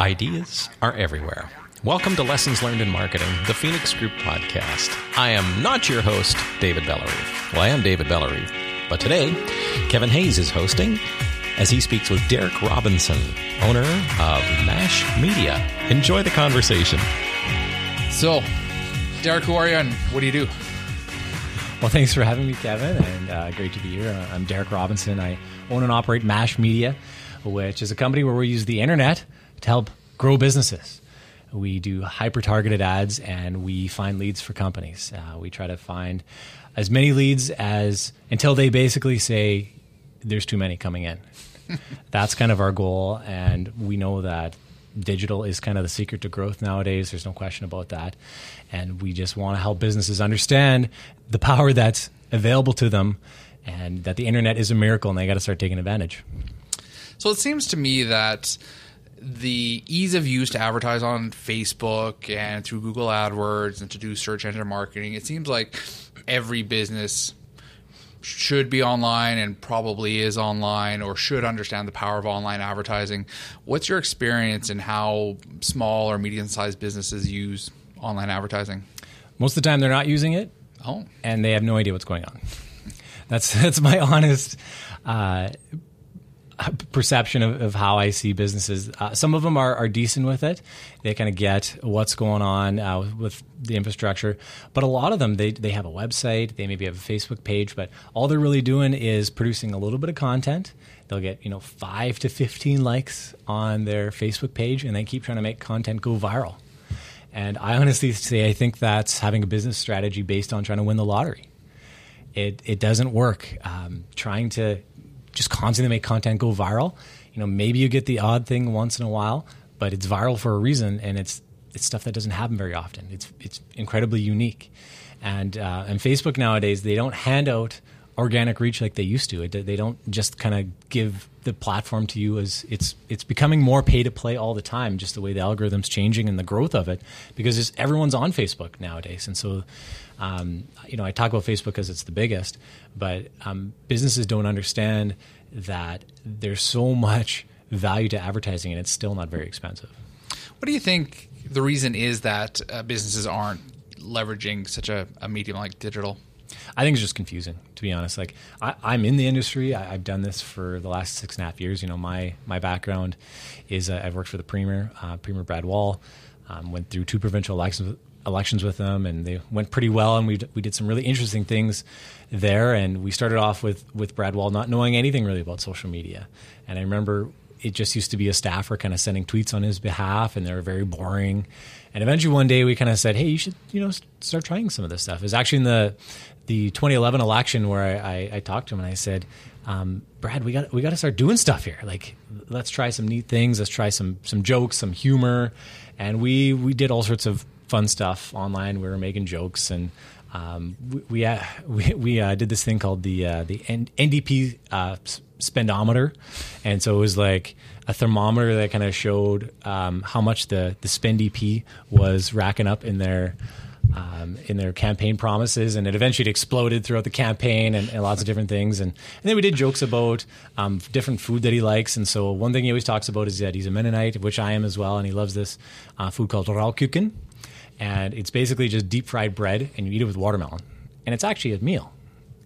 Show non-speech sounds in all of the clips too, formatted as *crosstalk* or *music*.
Ideas are everywhere. Welcome to Lessons Learned in Marketing, the Phoenix Group podcast. I am not your host, David Bellarive. Well, I am David Bellarive, but today, Kevin Hayes is hosting as he speaks with Derek Robinson, owner of Mash Media. Enjoy the conversation. So, Derek, who are you and what do you do? Well, thanks for having me, Kevin, and uh, great to be here. Uh, I'm Derek Robinson. I own and operate Mash Media, which is a company where we use the internet to help grow businesses. We do hyper targeted ads and we find leads for companies. Uh, we try to find as many leads as until they basically say there's too many coming in. *laughs* That's kind of our goal, and we know that digital is kind of the secret to growth nowadays. There's no question about that. And we just want to help businesses understand the power that's available to them and that the internet is a miracle and they got to start taking advantage. So it seems to me that the ease of use to advertise on Facebook and through Google AdWords and to do search engine marketing, it seems like every business should be online and probably is online or should understand the power of online advertising. What's your experience in how small or medium sized businesses use online advertising? Most of the time, they're not using it. Oh. And they have no idea what's going on. That's *laughs* that's my honest uh, perception of, of, how I see businesses. Uh, some of them are, are decent with it; they kind of get what's going on uh, with the infrastructure. But a lot of them, they they have a website, they maybe have a Facebook page, but all they're really doing is producing a little bit of content. They'll get you know five to fifteen likes on their Facebook page, and they keep trying to make content go viral. And I honestly say I think that's having a business strategy based on trying to win the lottery. It it doesn't work. Um, trying to just constantly make content go viral. You know, maybe you get the odd thing once in a while, but it's viral for a reason, and it's it's stuff that doesn't happen very often. It's it's incredibly unique, and uh, and Facebook nowadays they don't hand out organic reach like they used to. They don't just kind of give the platform to you as it's it's becoming more pay to play all the time. Just the way the algorithm's changing and the growth of it, because everyone's on Facebook nowadays, and so um, you know, I talk about Facebook because it's the biggest, but um, businesses don't understand that there's so much value to advertising and it's still not very expensive. What do you think the reason is that uh, businesses aren't leveraging such a, a, medium like digital? I think it's just confusing, to be honest. Like I, am in the industry. I, have done this for the last six and a half years. You know, my my background is uh, I've worked for the premier, uh, Premier Brad Wall. Um, went through two provincial elections elections with them, and they went pretty well. And we we did some really interesting things there. And we started off with with Brad Wall not knowing anything really about social media. And I remember it just used to be a staffer kind of sending tweets on his behalf, and they were very boring. And eventually, one day, we kind of said, "Hey, you should you know start trying some of this stuff." It was actually in the the 2011 election where I, I, I talked to him and I said. Um, Brad, we got we got to start doing stuff here. Like, let's try some neat things. Let's try some some jokes, some humor, and we we did all sorts of fun stuff online. We were making jokes and. Um, we we, uh, *laughs* we, we uh, did this thing called the uh, the NDP uh, spendometer, and so it was like a thermometer that kind of showed um, how much the the SpendDP was racking up in their um, in their campaign promises, and it eventually exploded throughout the campaign and, and lots of different things. And, and then we did jokes about um, different food that he likes. And so one thing he always talks about is that he's a Mennonite, which I am as well, and he loves this uh, food called Rollkuchen and it's basically just deep fried bread, and you eat it with watermelon, and it's actually a meal.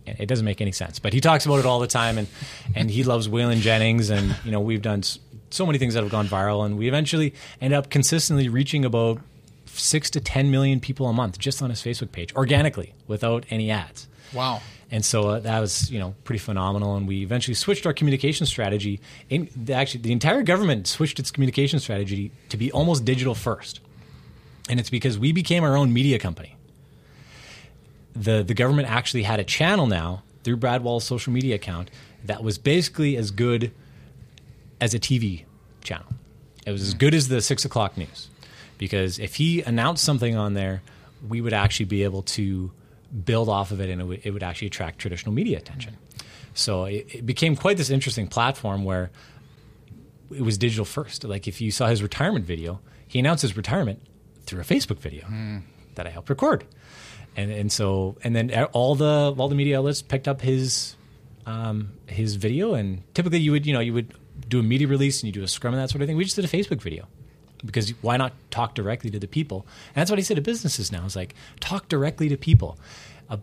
It doesn't make any sense, but he talks about it all the time, and and he loves Waylon Jennings, and you know we've done so many things that have gone viral, and we eventually end up consistently reaching about six to ten million people a month just on his Facebook page organically without any ads. Wow. And so uh, that was, you know, pretty phenomenal. And we eventually switched our communication strategy. In the, actually, the entire government switched its communication strategy to be almost digital first and it's because we became our own media company. The the government actually had a channel now through Brad Wall's social media account that was basically as good as a TV channel. It was as hmm. good as the six o'clock news because if he announced something on there, we would actually be able to build off of it, and it would, it would actually attract traditional media attention. Hmm. So it, it became quite this interesting platform where it was digital first. Like if you saw his retirement video, he announced his retirement through a Facebook video mm. that I helped record. And, and so and then all the all the media outlets picked up his um, his video and typically you would you know you would do a media release and you do a scrum and that sort of thing. We just did a Facebook video because why not talk directly to the people? And that's what I say to businesses now. Is like talk directly to people. Uh,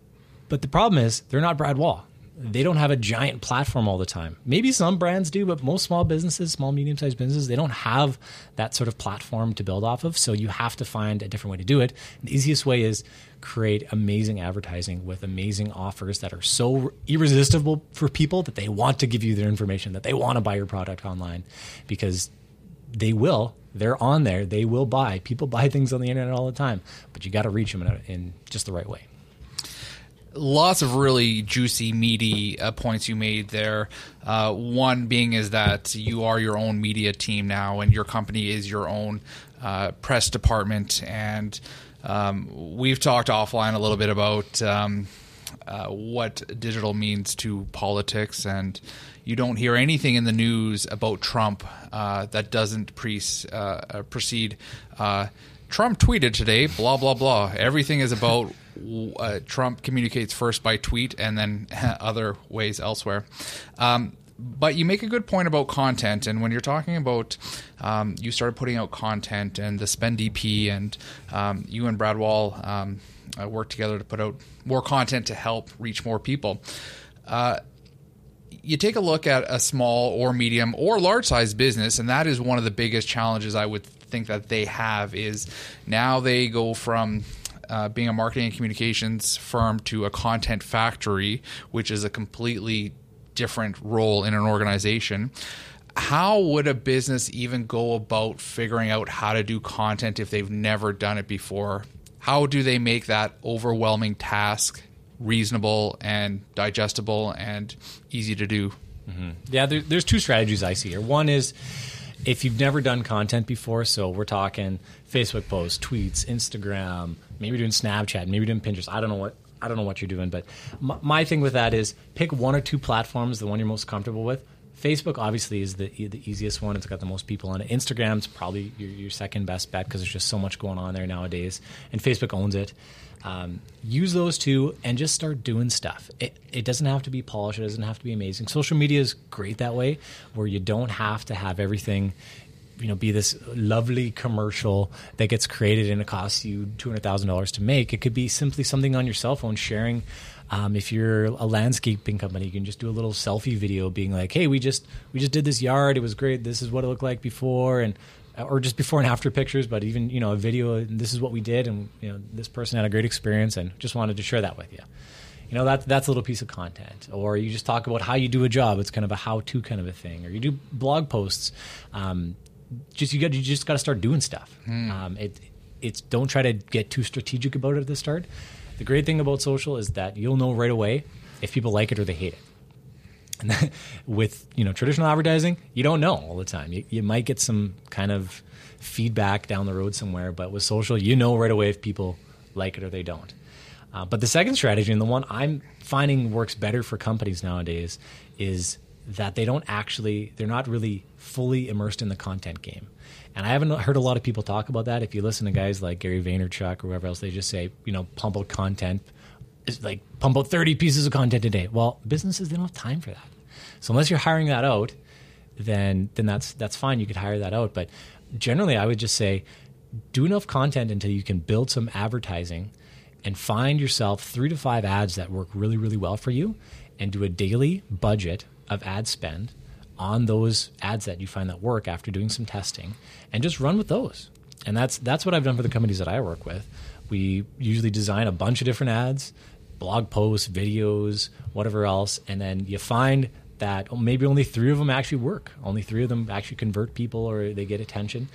but the problem is they're not Brad Wall. They don't have a giant platform all the time. Maybe some brands do, but most small businesses, small medium sized businesses, they don't have that sort of platform to build off of. So you have to find a different way to do it. The easiest way is create amazing advertising with amazing offers that are so irresistible for people that they want to give you their information, that they want to buy your product online because they will. They're on there. They will buy. People buy things on the internet all the time, but you got to reach them in, in just the right way lots of really juicy, meaty uh, points you made there. Uh, one being is that you are your own media team now, and your company is your own uh, press department. And um, we've talked offline a little bit about um, uh, what digital means to politics, and you don't hear anything in the news about Trump uh, that doesn't pre- uh, proceed. Trump tweeted today, blah, blah, blah. Everything is about uh, Trump communicates first by tweet and then *laughs* other ways elsewhere. Um, but you make a good point about content, and when you're talking about um, you started putting out content and the Spend DP, and um, you and Brad Wall um, uh, work together to put out more content to help reach more people. Uh, you take a look at a small or medium or large size business, and that is one of the biggest challenges I would think that they have is now they go from uh, being a marketing and communications firm to a content factory, which is a completely different role in an organization. How would a business even go about figuring out how to do content if they've never done it before? How do they make that overwhelming task reasonable and digestible and easy to do? Mm-hmm. Yeah, there, there's two strategies I see here. One is if you've never done content before, so we're talking Facebook posts, tweets, Instagram, maybe doing Snapchat, maybe doing Pinterest. I don't know what I don't know what you're doing, but my, my thing with that is pick one or two platforms, the one you're most comfortable with. Facebook obviously is the the easiest one. It's got the most people on it. Instagram's probably your, your second best bet because there's just so much going on there nowadays, and Facebook owns it. Um, use those two and just start doing stuff. It, it doesn't have to be polished. It doesn't have to be amazing. Social media is great that way, where you don't have to have everything you know be this lovely commercial that gets created and it costs you two hundred thousand dollars to make. It could be simply something on your cell phone sharing. Um, if you're a landscaping company, you can just do a little selfie video, being like, "Hey, we just we just did this yard. It was great. This is what it looked like before," and or just before and after pictures. But even you know a video. This is what we did, and you know this person had a great experience, and just wanted to share that with you you know that that's a little piece of content or you just talk about how you do a job it's kind of a how-to kind of a thing or you do blog posts um, just you got you just got to start doing stuff. Hmm. Um, it it's don't try to get too strategic about it at the start. The great thing about social is that you'll know right away if people like it or they hate it. And with you know traditional advertising, you don't know all the time. You, you might get some kind of feedback down the road somewhere, but with social, you know right away if people like it or they don't. Uh, but the second strategy, and the one I'm finding works better for companies nowadays, is that they don't actually they're not really fully immersed in the content game. And I haven't heard a lot of people talk about that. If you listen to guys like Gary Vaynerchuk or whoever else, they just say, you know, pump out content, like pump out 30 pieces of content a day. Well, businesses they don't have time for that. So unless you're hiring that out, then then that's that's fine. You could hire that out. But generally, I would just say, do enough content until you can build some advertising and find yourself three to five ads that work really really well for you, and do a daily budget of ad spend on those ads that you find that work after doing some testing and just run with those. And that's that's what I've done for the companies that I work with. We usually design a bunch of different ads, blog posts, videos, whatever else, and then you find that maybe only 3 of them actually work. Only 3 of them actually convert people or they get attention.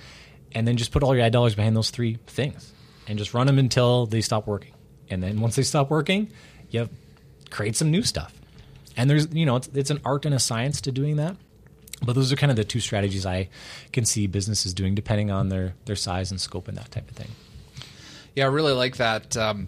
And then just put all your ad dollars behind those 3 things and just run them until they stop working. And then once they stop working, you create some new stuff and there's you know it's, it's an art and a science to doing that but those are kind of the two strategies I can see businesses doing, depending on their their size and scope and that type of thing. Yeah, I really like that. Um,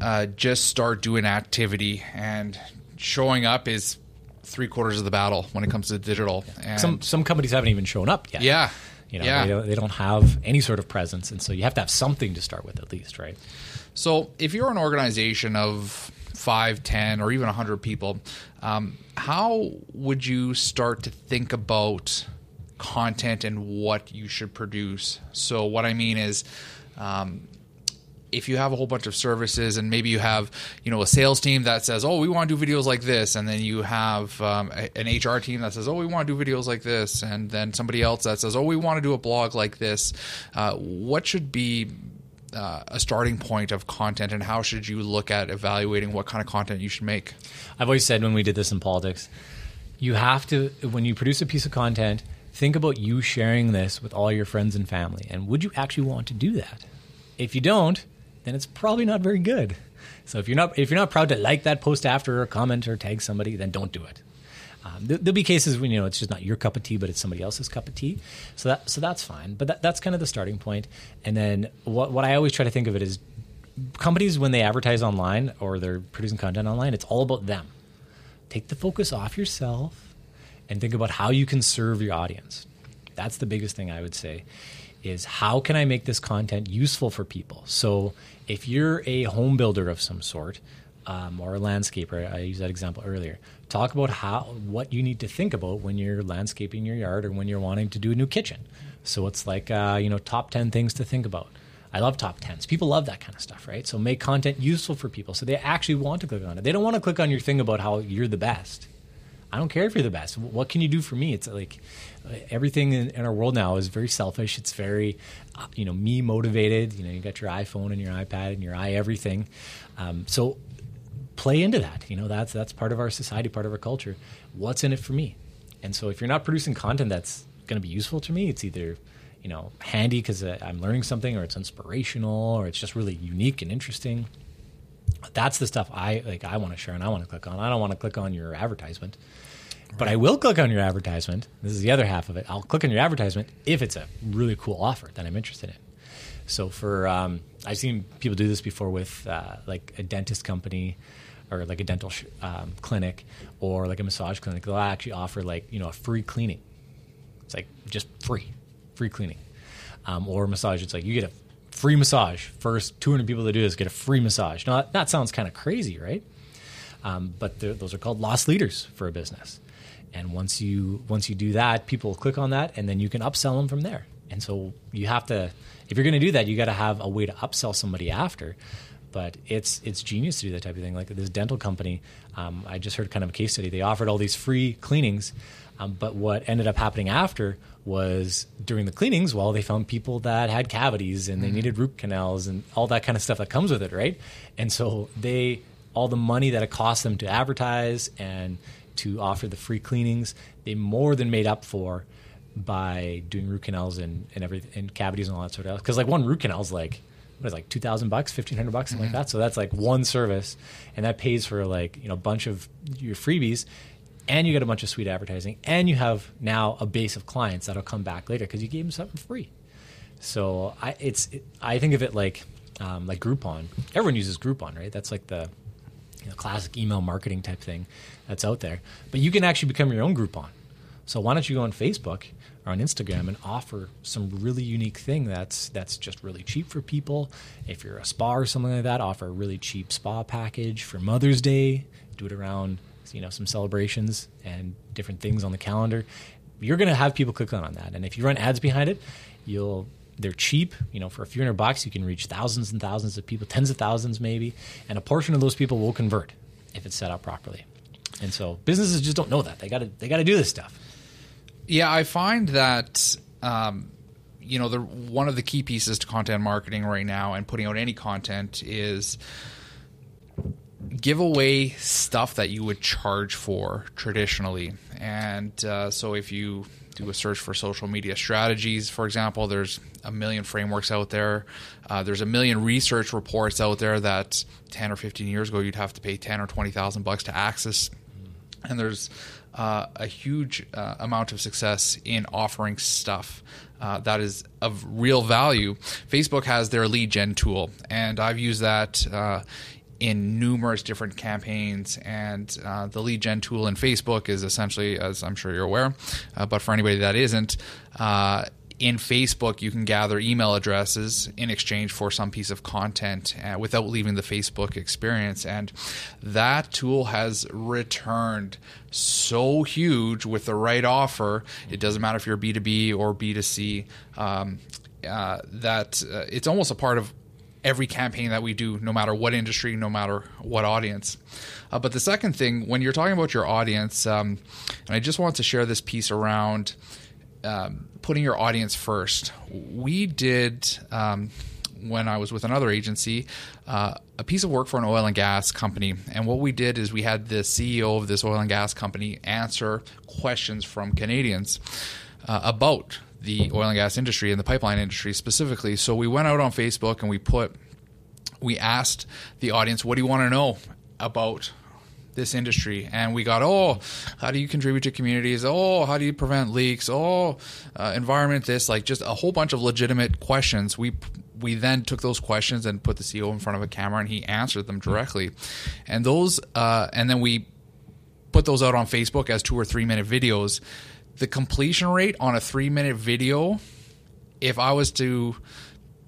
uh, just start doing activity and showing up is three quarters of the battle when it comes to digital. And some some companies haven't even shown up yet. Yeah, you know yeah. they, don't, they don't have any sort of presence, and so you have to have something to start with at least, right? So if you're an organization of five, ten, or even hundred people, um, how would you start to think about content and what you should produce. So what I mean is. Um, if you have a whole bunch of services and maybe you have you know a sales team that says oh we want to do videos like this and then you have um, an hr team that says oh we want to do videos like this and then somebody else that says oh we want to do a blog like this uh, what should be uh, a starting point of content and how should you look at evaluating what kind of content you should make I've always said when we did this in politics, you have to, when you produce a piece of content, think about you sharing this with all your friends and family. And would you actually want to do that? If you don't, then it's probably not very good. So if you're not if you're not proud to like that post after or comment or tag somebody, then don't do it. Um, there, will be cases when you know it's just not your cup of tea, but it's somebody else's cup of tea. So that so that's fine. But that, that's kind of the starting point. And then what what I always try to think of it is companies when they advertise online or they're producing content online, it's all about them. Take the focus off yourself and think about how you can serve your audience. That's the biggest thing I would say is how can I make this content useful for people? So if you're a home builder of some sort um, or a landscaper, I used that example earlier. Talk about how what you need to think about when you're landscaping your yard or when you're wanting to do a new kitchen. So it's like uh, you know top ten things to think about. I love top tens. People love that kind of stuff, right? So make content useful for people so they actually want to click on it. They don't want to click on your thing about how you're the best. I don't care if you're the best. What can you do for me? It's like everything in, in, our world now is very selfish. It's very, uh, you know, me motivated. You know, you got your iPhone and your iPad and your i everything. Um, so play into that. You know, that's that's part of our society, part of our culture. What's in it for me? And so if you're not producing content that's going to be useful to me, it's either you know handy because uh, I'm learning something, or it's inspirational, or it's just really unique and interesting. That's the stuff I like. I want to share and I want to click on. I don't want to click on your advertisement. But I will click on your advertisement. This is the other half of it. I'll click on your advertisement if it's a really cool offer that I'm interested in. So for um, I've seen people do this before with uh, like a dentist company or like a dental sh- um, clinic or like a massage clinic. They'll actually offer like you know a free cleaning. It's like just free, free cleaning. Um, or massage. It's like you get a free massage. First 200 people that do this get a free massage. Now that, that sounds kind of crazy, right? Um, but those are called lost leaders for a business. And once you once you do that, people click on that, and then you can upsell them from there. And so you have to, if you're going to do that, you got to have a way to upsell somebody after. But it's it's genius to do that type of thing. Like this dental company, um, I just heard kind of a case study. They offered all these free cleanings, um, but what ended up happening after was during the cleanings, well, they found people that had cavities and they mm-hmm. needed root canals and all that kind of stuff that comes with it, right? And so they all the money that it cost them to advertise and to offer the free cleanings, they more than made up for by doing root canals and, and everything and cavities and all that sort of stuff. Because like one root canal is like what is it, like two thousand bucks, fifteen hundred bucks, something mm-hmm. like that. So that's like one service, and that pays for like you know a bunch of your freebies, and you get a bunch of sweet advertising, and you have now a base of clients that'll come back later because you gave them something free. So I it's it, I think of it like um, like Groupon. Everyone uses Groupon, right? That's like the you know, classic email marketing type thing that's out there. But you can actually become your own Groupon. So why don't you go on Facebook or on Instagram and offer some really unique thing that's that's just really cheap for people. If you're a spa or something like that, offer a really cheap spa package for Mother's Day. Do it around you know some celebrations and different things on the calendar. You're going to have people click on that, and if you run ads behind it, you'll they're cheap. You know, for a few hundred bucks, you can reach thousands and thousands of people, tens of thousands maybe, and a portion of those people will convert if it's set up properly. And so businesses just don't know that they got to they got to do this stuff. Yeah, I find that. Um, you know, the one of the key pieces to content marketing right now and putting out any content is give away stuff that you would charge for traditionally. And uh, so if you do a search for social media strategies, for example, there's a million frameworks out there. Uh, there's a million research reports out there that 10 or 15 years ago you'd have to pay 10 or 20,000 bucks to access. And there's uh, a huge uh, amount of success in offering stuff uh, that is of real value. Facebook has their lead gen tool, and I've used that uh, in numerous different campaigns. And uh, the lead gen tool in Facebook is essentially, as I'm sure you're aware, uh, but for anybody that isn't, uh, in Facebook, you can gather email addresses in exchange for some piece of content uh, without leaving the Facebook experience. And that tool has returned so huge with the right offer. It doesn't matter if you're B2B or B2C, um, uh, that uh, it's almost a part of every campaign that we do, no matter what industry, no matter what audience. Uh, but the second thing, when you're talking about your audience, um, and I just want to share this piece around um, putting your audience first. We did. Um, when I was with another agency, uh, a piece of work for an oil and gas company. And what we did is we had the CEO of this oil and gas company answer questions from Canadians uh, about the oil and gas industry and the pipeline industry specifically. So we went out on Facebook and we put, we asked the audience, what do you want to know about this industry. And we got oh how do you contribute to communities? Oh how do you prevent leaks? Oh uh, environment this like just a whole bunch of legitimate questions. We we then took those questions and put the CEO in front of a camera and he answered them directly. And those uh, and then we put those out on Facebook as two or three minute videos. The completion rate on a three minute video if I was to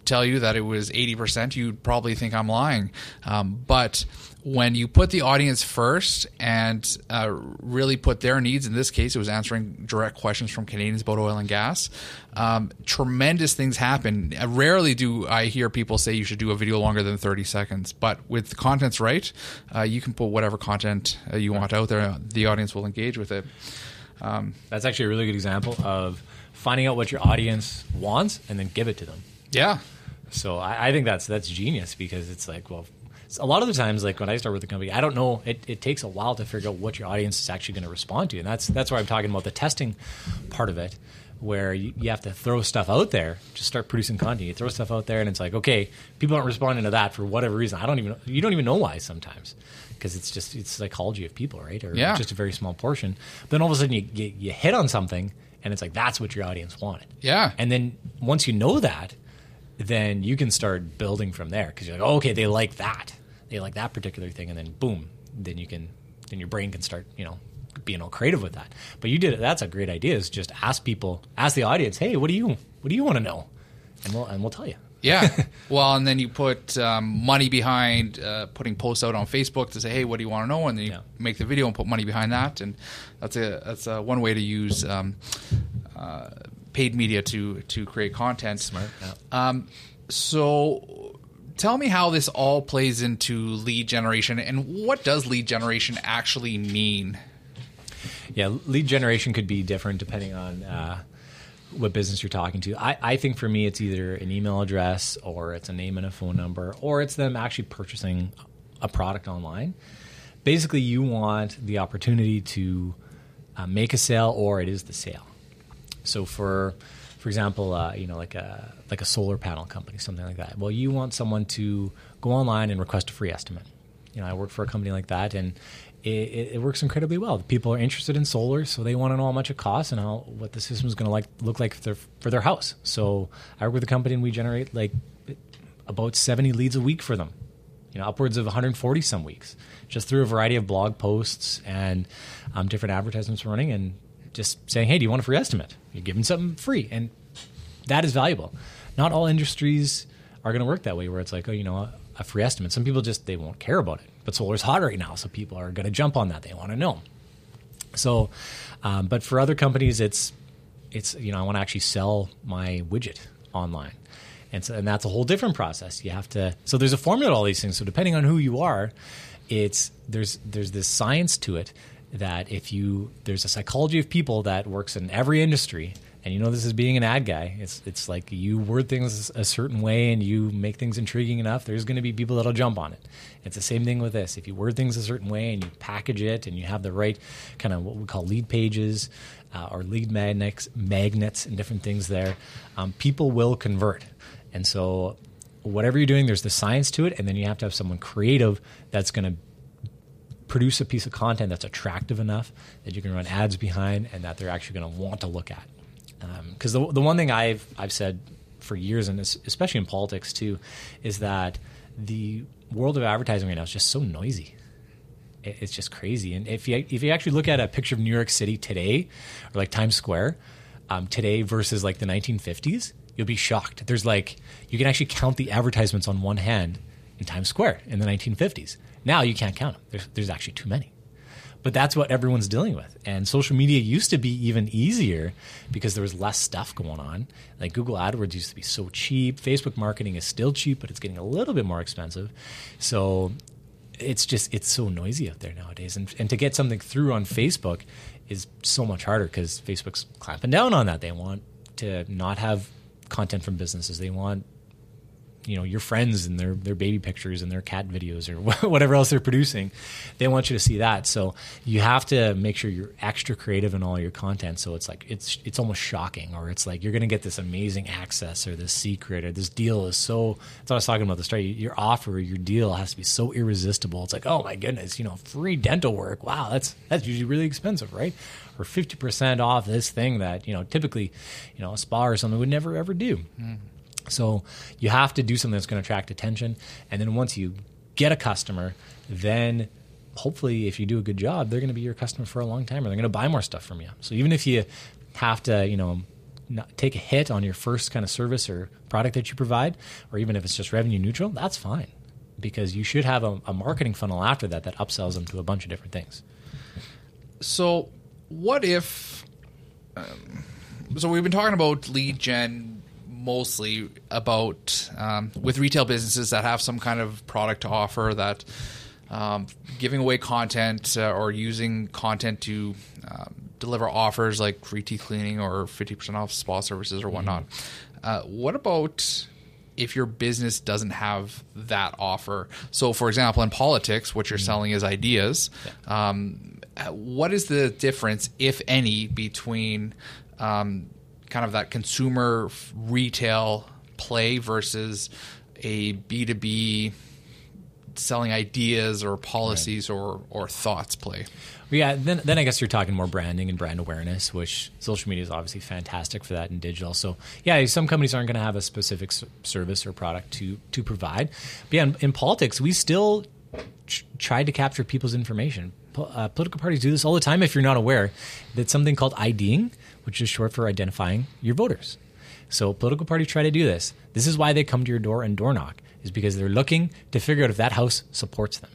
tell you that it was 80%, you'd probably think I'm lying. Um, but when you put the audience first and uh, really put their needs, in this case, it was answering direct questions from Canadians about oil and gas, um, tremendous things happen. Uh, rarely do I hear people say you should do a video longer than 30 seconds, but with the content's right, uh, you can put whatever content uh, you want out there. The audience will engage with it. Um, That's actually a really good example of finding out what your audience wants and then give it to them. Yeah. So I, I think that's that's genius because it's like, well, a lot of the times, like when I start with a company, I don't know. It, it takes a while to figure out what your audience is actually going to respond to, and that's that's where I'm talking about the testing part of it, where you, you, have to throw stuff out there, just start producing content. You throw stuff out there, and it's like, okay, people aren't responding to that for whatever reason. I don't even you don't even know why sometimes because it's just it's psychology of people, right? Or yeah. just a very small portion. Then all of a sudden you, you you hit on something, and it's like that's what your audience wanted. Yeah. And then once you know that, then you can start building from there because you're like, oh, okay, they like that, they like that particular thing, and then boom, then you can, then your brain can start, you know, being all creative with that. But you did it. That's a great idea. Is just ask people, ask the audience, hey, what do you, what do you want to know, and we'll and we'll tell you. Yeah. *laughs* well, and then you put um, money behind uh, putting posts out on Facebook to say, "Hey, what do you want to know?" And then you yeah. make the video and put money behind that, and that's a that's a one way to use um, uh, paid media to to create content. Smart. Yeah. Um, so tell me how this all plays into lead generation and what does lead generation actually mean? Yeah, lead generation could be different depending on uh, what business you're talking to. I, I think for me, it's either an email address or it's a name and a phone number or it's them actually purchasing a product online. Basically, you want the opportunity to uh, make a sale or it is the sale. So for for example, uh, you know, like a like a solar panel company, something like that. Well, you want someone to go online and request a free estimate. You know, I work for a company like that, and it, it, works incredibly well. People are interested in solar, so they want to know how much it costs and how what the system is going to like look like for their, for their house. So I work with a company, and we generate like about seventy leads a week for them. You know, upwards of 140 some weeks, just through a variety of blog posts and um, different advertisements running, and just saying, "Hey, do you want a free estimate?" You're giving something free, and that is valuable. Not all industries are going to work that way, where it's like, oh, you know, a, free estimate. Some people just they won't care about it, but solar's hot right now, so people are going to jump on that. They want to know. So, um, but for other companies, it's it's you know, I want to actually sell my widget online. And, so, and that's a whole different process. You have to. So there's a formula to all these things. So depending on who you are, it's there's there's this science to it that if you there's a psychology of people that works in every industry and you know this is being an ad guy. It's it's like you word things a certain way and you make things intriguing enough there's going to be people that'll jump on it. It's the same thing with this. If you word things a certain way and you package it and you have the right kind of what we call lead pages uh, or lead magnets magnets and different things there um, people will convert. And so whatever you're doing there's the science to it and then you have to have someone creative that's going to produce a piece of content that's attractive enough that you can run ads behind and that they're actually going to want to look at. Because um, the, the one thing I've, I've said for years, and especially in politics too, is that the world of advertising right now is just so noisy. It's just crazy. And if you, if you actually look at a picture of New York City today, or like Times Square, um, today versus like the 1950s, you'll be shocked. There's like you can actually count the advertisements on one hand in Times Square in the 1950s. Now you can't count them. There's, there's actually too many. But that's what everyone's dealing with. And social media used to be even easier because there was less stuff going on. Like Google AdWords used to be so cheap. Facebook marketing is still cheap, but it's getting a little bit more expensive. So it's just it's so noisy out there nowadays. And and to get something through on Facebook is so much harder because Facebook's clamping down on that. They want to not have content from businesses. They want you know your friends and their their baby pictures and their cat videos or *laughs* whatever else they're producing they want you to see that. So you have to make sure you're extra creative in all your content. So it's like it's it's almost shocking or it's like you're going to get this amazing access or this secret or this deal is so that's what I was talking about the start. Your offer your deal has to be so irresistible. It's like oh my goodness you know free dental work. Wow that's that's usually really expensive right? Or 50% off this thing that you know typically you know a spa or something would never ever do. Mm. So you have to do something that's going to attract attention. And then once you get a customer, then hopefully, if you do a good job, they're going to be your customer for a long time, or they're going to buy more stuff from you. So even if you have to, you know, take a hit on your first kind of service or product that you provide, or even if it's just revenue neutral, that's fine because you should have a, a marketing funnel after that that upsells them to a bunch of different things. So, what if? Um, so we've been talking about lead gen mostly about um, with retail businesses that have some kind of product to offer that um, giving away content uh, or using content to um, deliver offers like free teeth cleaning or 50% off spa services or whatnot. Mm-hmm. Uh, what about if your business doesn't have that offer? So, for example, in politics, what you're mm-hmm. selling is ideas. Yeah. Um, what is the difference, if any, between um, kind of that consumer retail play versus a B2B selling ideas or policies right. or, or thoughts play. Yeah, then, then I guess you're talking more branding and brand awareness, which social media is obviously fantastic for that in digital. So yeah, some companies aren't going to have a specific service or product to to provide. But yeah, in, in politics, we still ch- try to capture people's information. Uh, political parties do this all the time. If you're not aware, that something called IDing, which is short for identifying your voters. So political parties try to do this. This is why they come to your door and door knock, is because they're looking to figure out if that house supports them.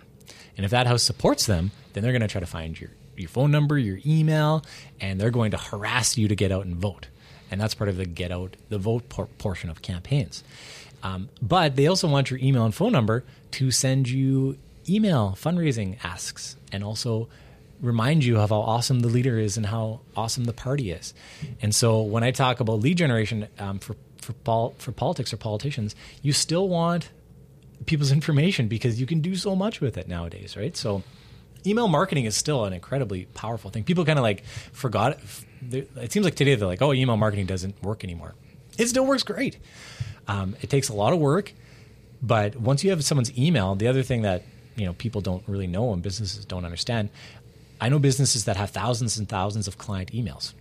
And if that house supports them, then they're going to try to find your, your phone number, your email, and they're going to harass you to get out and vote. And that's part of the get out the vote por- portion of campaigns. Um, but they also want your email and phone number to send you email fundraising asks and also remind you of how awesome the leader is and how awesome the party is. And so when I talk about lead generation um, for for, pol- for politics or politicians, you still want people's *laughs* information because you can do so much with it nowadays, right? So email marketing is still an incredibly powerful thing. People kind of like forgot it. It seems like today they're like, oh, email marketing doesn't work anymore. It still works great. Um, it takes a lot of work, but once you have someone's email, the other thing that you know people don't really know and businesses don't understand I know businesses that have thousands and thousands of client emails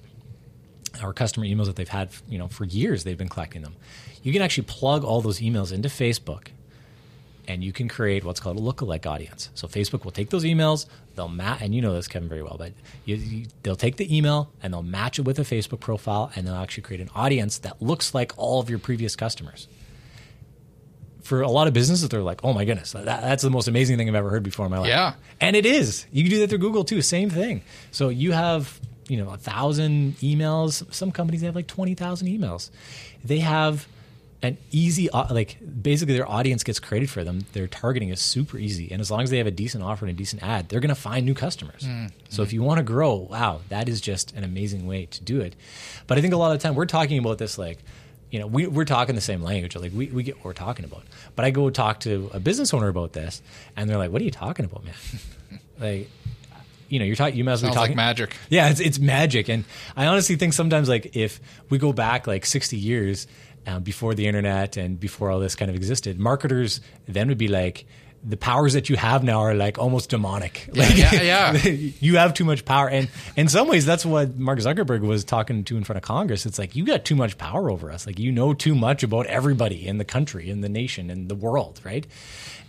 or customer emails that they've had, you know, for years they've been collecting them. You can actually plug all those emails into Facebook and you can create what's called a lookalike audience. So Facebook will take those emails, they'll match, and you know this, Kevin, very well, but you, you, they'll take the email and they'll match it with a Facebook profile, and they'll actually create an audience that looks like all of your previous customers for a lot of businesses, they're like, "Oh my goodness, that, that's the most amazing thing I've ever heard before in my life." Yeah, and it is. You can do that through Google too. Same thing. So you have you know a thousand emails. Some companies have like twenty thousand emails. They have an easy uh, like basically their audience gets created for them. Their targeting is super easy, and as long as they have a decent offer and a decent ad, they're going to find new customers. Mm-hmm. So if you want to grow, wow, that is just an amazing way to do it. But I think a lot of the time we're talking about this like you know, we, we're talking the same language. Like we, we get what we're talking about. But I go talk to a business owner about this, and they're like, "What are you talking about, man?" *laughs* like, you know, you're talking. You might as well be talking like magic. Yeah, it's it's magic, and I honestly think sometimes like if we go back like 60 years um, before the internet and before all this kind of existed, marketers then would be like the powers that you have now are like almost demonic. Like, yeah, yeah. *laughs* you have too much power, and in some ways, that's what Mark Zuckerberg was talking to in front of Congress. It's like you got too much power over us. Like you know too much about everybody in the country, in the nation, in the world, right?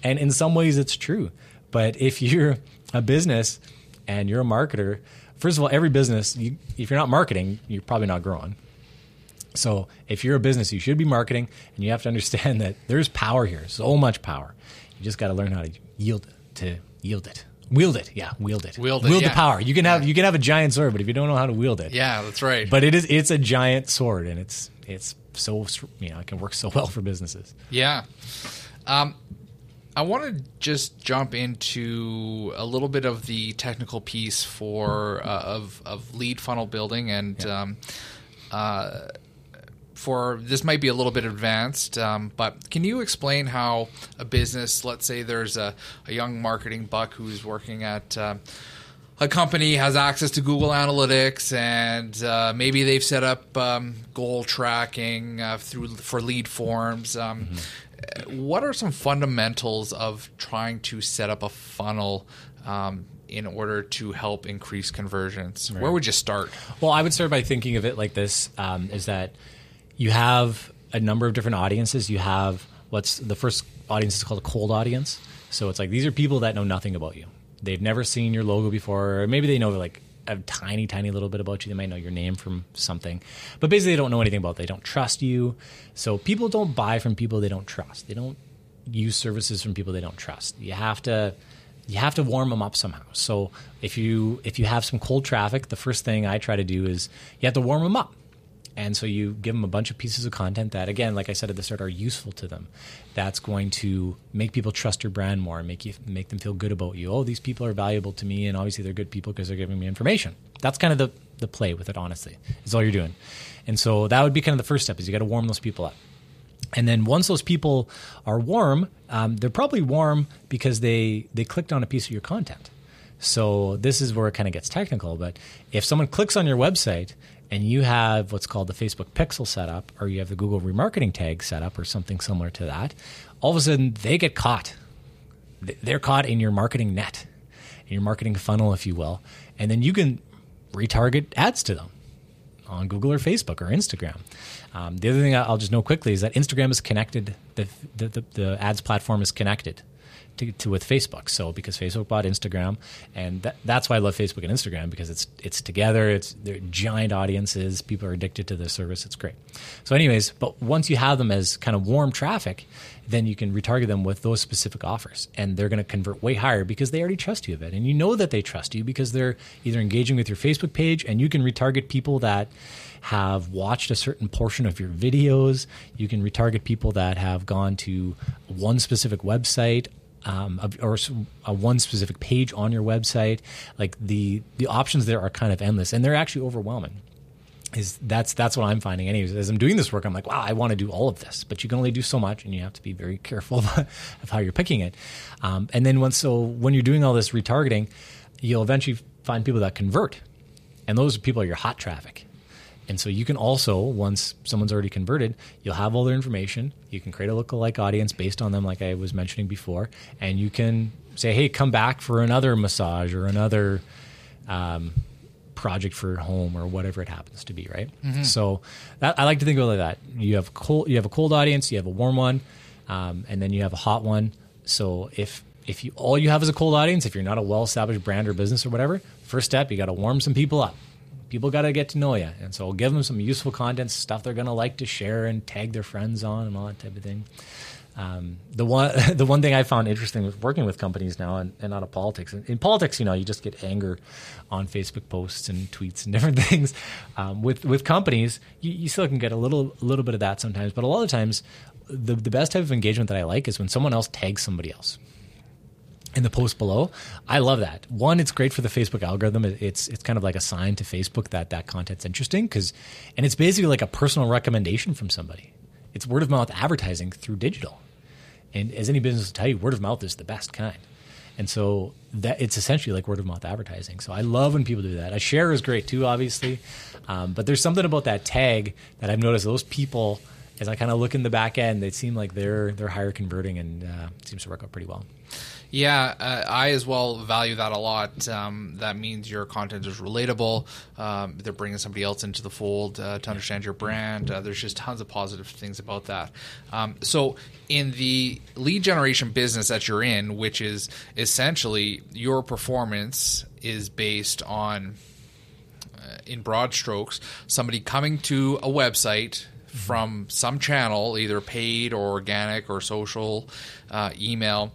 And in some ways, it's true. But if you're a business and you're a marketer, first of all, every business, you, if you're not marketing, you're probably not growing. So if you're a business, you should be marketing, and you have to understand *laughs* that there's power here, so much power. You just got to learn how to yield to yield it. Wield it, yeah, wield it. Wield it, wield yeah. the power. You can have you can have a giant sword, but if you don't know how to wield it, Yeah, that's right. But it is it's a giant sword, and it's it's so you know it can work so well for businesses. Yeah. Um, I want to just jump into a little bit of the technical piece for uh, of of lead funnel building, and um, uh, for this might be a little bit advanced, um, but can you explain how a business, let's say there's a, a young marketing buck who's working at uh, a company has access to Google Analytics, and uh, maybe they've set up um, goal tracking uh, through for lead forms. Um, What are some fundamentals of trying to set up a funnel um, in order to help increase conversions? Where would you start? Well, I would start by thinking of it like this: um, is that you have a number of different audiences. You have what's the first audience is called a cold audience. So it's like these are people that know nothing about you. They've never seen your logo before, or maybe they know like a tiny, tiny little bit about you. They might know your name from something, but basically they don't know anything about. It. They don't trust you. So people don't buy from people they don't trust. They don't use services from people they don't trust. You have to you have to warm them up somehow. So if you if you have some cold traffic, the first thing I try to do is you have to warm them up. And so you give them a bunch of pieces of content that, again, like I said at the start, are useful to them. That's going to make people trust your brand more and make you make them feel good about you. Oh, these people are valuable to me, and obviously they're good people because they're giving me information. That's kind of the the play with it. Honestly, is all you're doing. And so that would be kind of the first step: is you got to warm those people up. And then once those people are warm, um, they're probably warm because they they clicked on a piece of your content. So this is where it kind of gets technical. But if someone clicks on your website and you have what's called the Facebook Pixel set up, or you have the Google Remarketing tag set up, or something similar to that, all of a sudden they get caught. They're caught in your marketing net, in your marketing funnel, if you will, and then you can retarget ads to them on Google or Facebook or Instagram. Um, the other thing I'll just note quickly is that Instagram is connected. The the, the, the ads platform is connected to, to, with Facebook. So because Facebook bought Instagram, and that, that's why I love Facebook and Instagram because it's it's together. It's they're giant audiences. People are addicted to the service. It's great. So, anyways, but once you have them as kind of warm traffic, then you can retarget them with those specific offers, and they're going to convert way higher because they already trust you a bit, and you know that they trust you because they're either engaging with your Facebook page, and you can retarget people that have watched a certain portion of your videos. You can retarget people that have gone to one specific website um, or a one specific page on your website. Like the the options there are kind of endless, and they're actually overwhelming. Is that's that's what I'm finding. Anyways, as I'm doing this work, I'm like, wow, I want to do all of this, but you can only do so much, and you have to be very *laughs* careful of how you're picking it. Um, and then once so when you're doing all this retargeting, you'll eventually find people that convert, and those people are your hot traffic. And so you can also, once someone's already converted, you'll have all their information. You can create a lookalike audience based on them, like I was mentioning before, and you can say, "Hey, come back for another massage or another um, project for home or whatever it happens to be." Right. Mm-hmm. So that, I like to think of it like that. You have cold, you have a cold audience, you have a warm one, um, and then you have a hot one. So if if you all you have is a cold audience, if you're not a well-established brand or business or whatever, first step you got to warm some people up people got to get to know you. And so give them some useful content, stuff they're going to like to share and tag their friends on and all that type of thing. Um, the one *laughs* the one thing I found interesting with working with companies now and, and out of politics. In, in, politics, you know, you just get anger on Facebook posts and tweets and *laughs* different things. Um, with with companies, you, you, still can get a little a little bit of that sometimes, but a lot of times, the the best type of engagement that I like is when someone else tags somebody else in the post below. I love that. One, it's great for the Facebook algorithm. It's it's kind of like a sign to Facebook that that content's interesting because, and it's basically like a personal recommendation from somebody. It's word of mouth advertising through digital, and as any business will tell you, word of mouth is the best kind. And so that it's essentially like word of mouth advertising. So I love when people do that. A share is great too, obviously, um, but there's something about that tag that I've noticed. Those people, as I kind of look in the back end, they seem like they're they're higher converting and uh, seems to work out pretty well. Yeah, uh, I as well value that a lot. Um, that means your content is relatable. Um, they're bringing somebody else into the fold uh, to understand your brand. Uh, there's just tons of positive things about that. Um, so, in the lead generation business that you're in, which is essentially your performance is based on uh, in broad strokes, somebody coming to a website from some channel, either paid or organic or social, uh, email,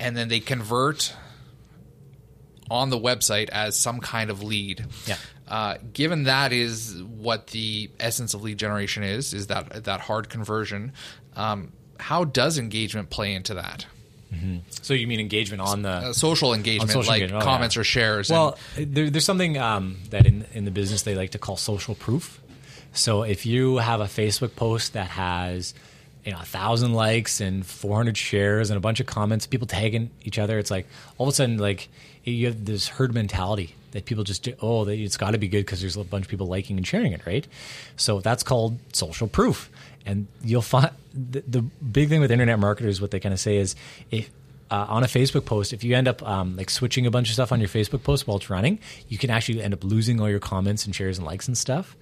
and then they convert on the website as some kind of lead. Yeah. Uh, given that is what the essence of lead generation is, is that that hard conversion. Um, how does engagement play into that? So you mean engagement on the Uh, social engagement, social like engagement, oh, comments yeah. or shares. and- Well, there, there's something um, that in in the business they like to call social proof. So if you have a Facebook post that has you know a thousand likes and 400 shares and a bunch of comments, people tagging each other, it's like all of a sudden like you have this herd mentality that people just do, oh it's got to be good because there's a bunch of people liking and sharing it, right? So that's called social proof. And you'll find the, the big thing with internet marketers, what they kind of say is if uh, on a Facebook post, if you end up um, like switching a bunch of stuff on your Facebook post while it's running, you can actually end up losing all your comments and shares and likes and stuff.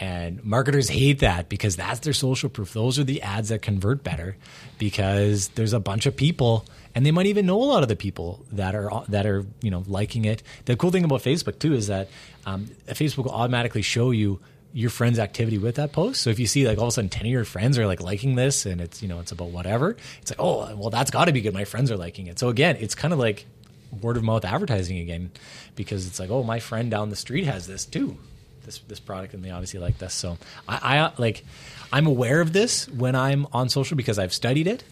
And marketers hate that because that's their social proof. Those are the ads that convert better because there's a bunch of people and they might even know a lot of the people that are that are you know liking it. The cool thing about Facebook too is that um, Facebook will automatically show you your friend's activity with that post. So if you see like all of a sudden ten of your friends are like liking this and it's you know it's about whatever, it's like oh well that's got to be good. My friends are liking it. So again, it's kind of like word of mouth advertising again because it's like oh my friend down the street has this too, this this product and they obviously like this. So I, I like I'm aware of this when I'm on social because I've studied it.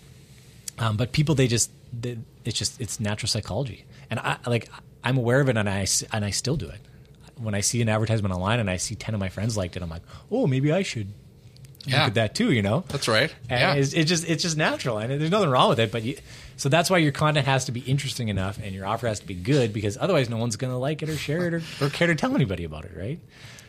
Um, but people they just they, it's just it's natural psychology and I like I'm aware of it and I and I still do it when I see an advertisement online and I see 10 of my friends liked it, I'm like, oh, maybe I should Yeah. look at that too, you know? That's right. And Yeah. it's, it's just it's just natural, and there's nothing wrong with it. But you, so that's why your content has to be interesting enough, and your offer has to be good, because otherwise, no one's going to like it or share it or, or care to tell anybody about it, right?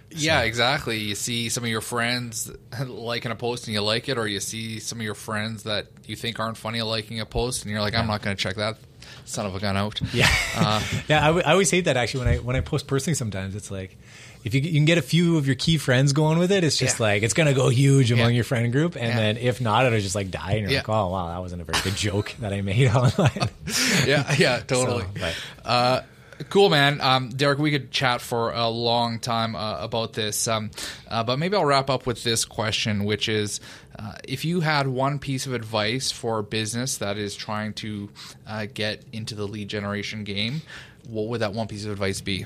Yeah, exactly. You see some of your friends *laughs* liking a post and you like it, or you see some of your friends that you think aren't funny liking a post, and you're like, I'm not going to check that son of a gun out. Yeah, Uh, *laughs* yeah. I, w- I always hate that actually when I when I post personally. Sometimes it's like if you, you can get a few of your key friends going with it, it's just Yeah. like it's going to go huge among Yeah. your friend group, and Yeah. then if not, it'll just like die, and you're like, oh wow, that wasn't a very good joke that I made *laughs* online. *laughs* yeah, yeah, totally. So, but- uh, cool, man. Um, Derek, we could chat for a long time uh, about this, um, uh, but maybe I'll wrap up with this question, which is uh, if you had one piece of advice for a business that is trying to uh, get into the lead generation game, what would that one piece of advice be?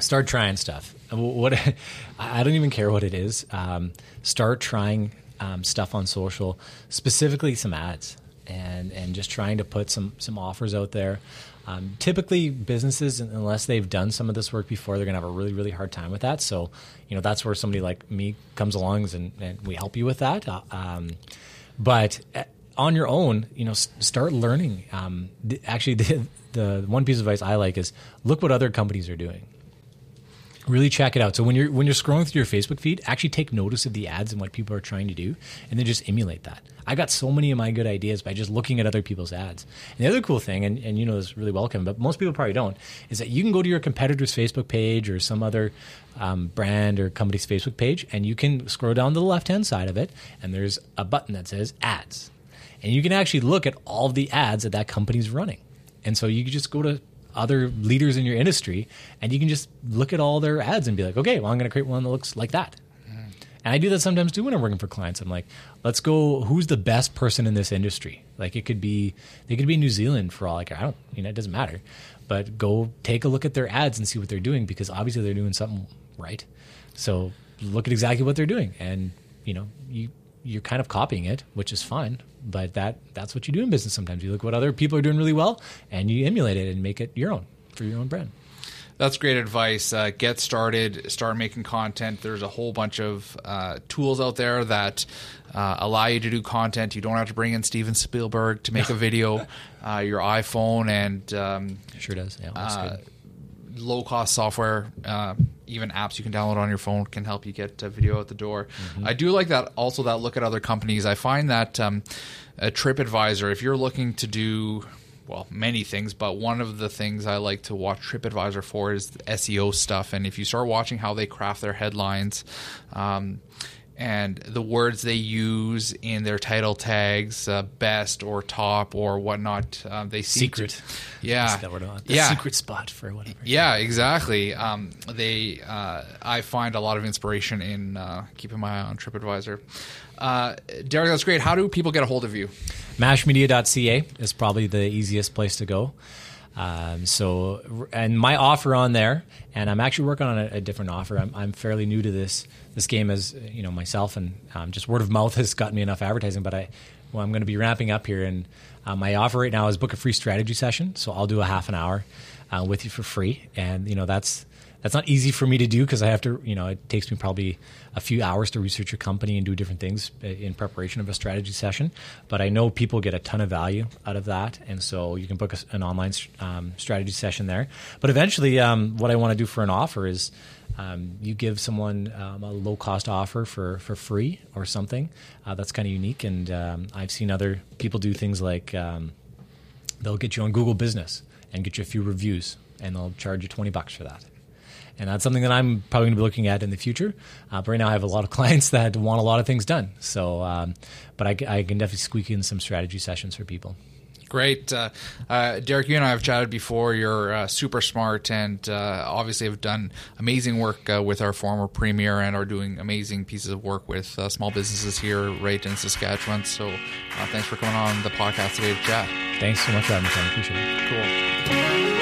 start trying stuff. What *laughs* I don't even care what it is. Um, start trying um, stuff on social, specifically some ads, and and just trying to put some some offers out there. Um, typically, businesses, unless they've done some of this work before, they're going to have a really really hard time with that. So, you know, that's where somebody like me comes along and, and we help you with that. Uh, Um, but uh, on your own, you know, s- start learning. Um, the, actually, *laughs* the, the one piece of advice I like is look what other companies are doing really check it out. So when you're when you're scrolling through your Facebook feed, actually take notice of the ads and what people are trying to do, and then just emulate that. I got so many of my good ideas by just looking at other people's ads. And the other cool thing, and, and you know this is really welcome, but most people probably don't, is that you can go to your competitor's Facebook page or some other um, brand or company's Facebook page, and you can scroll down to the left hand side of it, and there's a button that says ads, and you can actually look at all the ads that that company's running. And so you can just go to other leaders in your industry and you can just look at all their ads and be like, okay, well, I'm going to create one that looks like that. And I do that sometimes too when I'm working for clients. I'm like, let's go. Who's the best person in this industry? Like it could be, they could be New Zealand for all like I don't, you know, it doesn't matter. But go take a look at their ads and see what they're doing because obviously they're doing something right. So look at exactly what they're doing, and you know, you you're kind of copying it, which is fine. But that that's what you do in business. Sometimes you look what other people are doing really well, and you emulate it and make it your own for your own brand. That's great advice. Uh, get started, start making content. There's a whole bunch of uh, tools out there that uh, allow you to do content. You don't have to bring in Steven Spielberg to make a *laughs* video. Uh, your iPhone and um, Sure does. Yeah. Low cost software, uh, even apps you can download on your phone can help you get video out the door. Mm-hmm. I do like that. Also, that look at other companies. I find that um, a TripAdvisor, if you're looking to do well, many things, but one of the things I like to watch TripAdvisor for is SEO stuff. And if you start watching how they craft their headlines, um, and the words they use in their title tags, uh, best or top or whatnot, um, they Secret. To, yeah, That's the word. The yeah, secret spot for whatever. yeah, exactly. Um, they, uh, I find a lot of inspiration in uh, keeping my eye on TripAdvisor. Uh, Derek, that's great. How do people get a hold of you? Mashmedia.ca is probably the easiest place to go. Um, so, and my offer on there, and I'm actually working on a, a different offer. I'm, I'm, fairly new to this this game, as you know myself, and um, just word of mouth has gotten me enough advertising. But I, well, I'm going to be ramping up here, and uh, my offer right now is book a free strategy session. So I'll do a half an hour uh, with you for free, and you know that's that's not easy for me to do because I have to, you know, it takes me probably a few hours to research your company and do different things uh, in preparation of a strategy session. But I know people get a ton of value out of that, and so you can book an online um, strategy session there. But eventually, um, what I want to do for an offer is. Um, you give someone um, a low cost offer for, for free or something uh, that's kind of unique. And um, I've seen other people do things like um, they'll get you on Google Business and get you a few reviews, and they'll charge you 20 bucks for that and that's something that I'm probably going to be looking at in the future. Uh, but right now, I have a lot of *laughs* clients that want a lot of things done. So, um, but I, I, can definitely squeak in some strategy sessions for people. Great, uh, uh, Derek. You and I have chatted before. You're uh, super smart, and uh, obviously have done amazing work uh, with our former premier, and are doing amazing pieces of work with small businesses here, right in Saskatchewan. So, thanks for coming on the podcast today to chat. Thanks so much for having me. I appreciate it. Cool.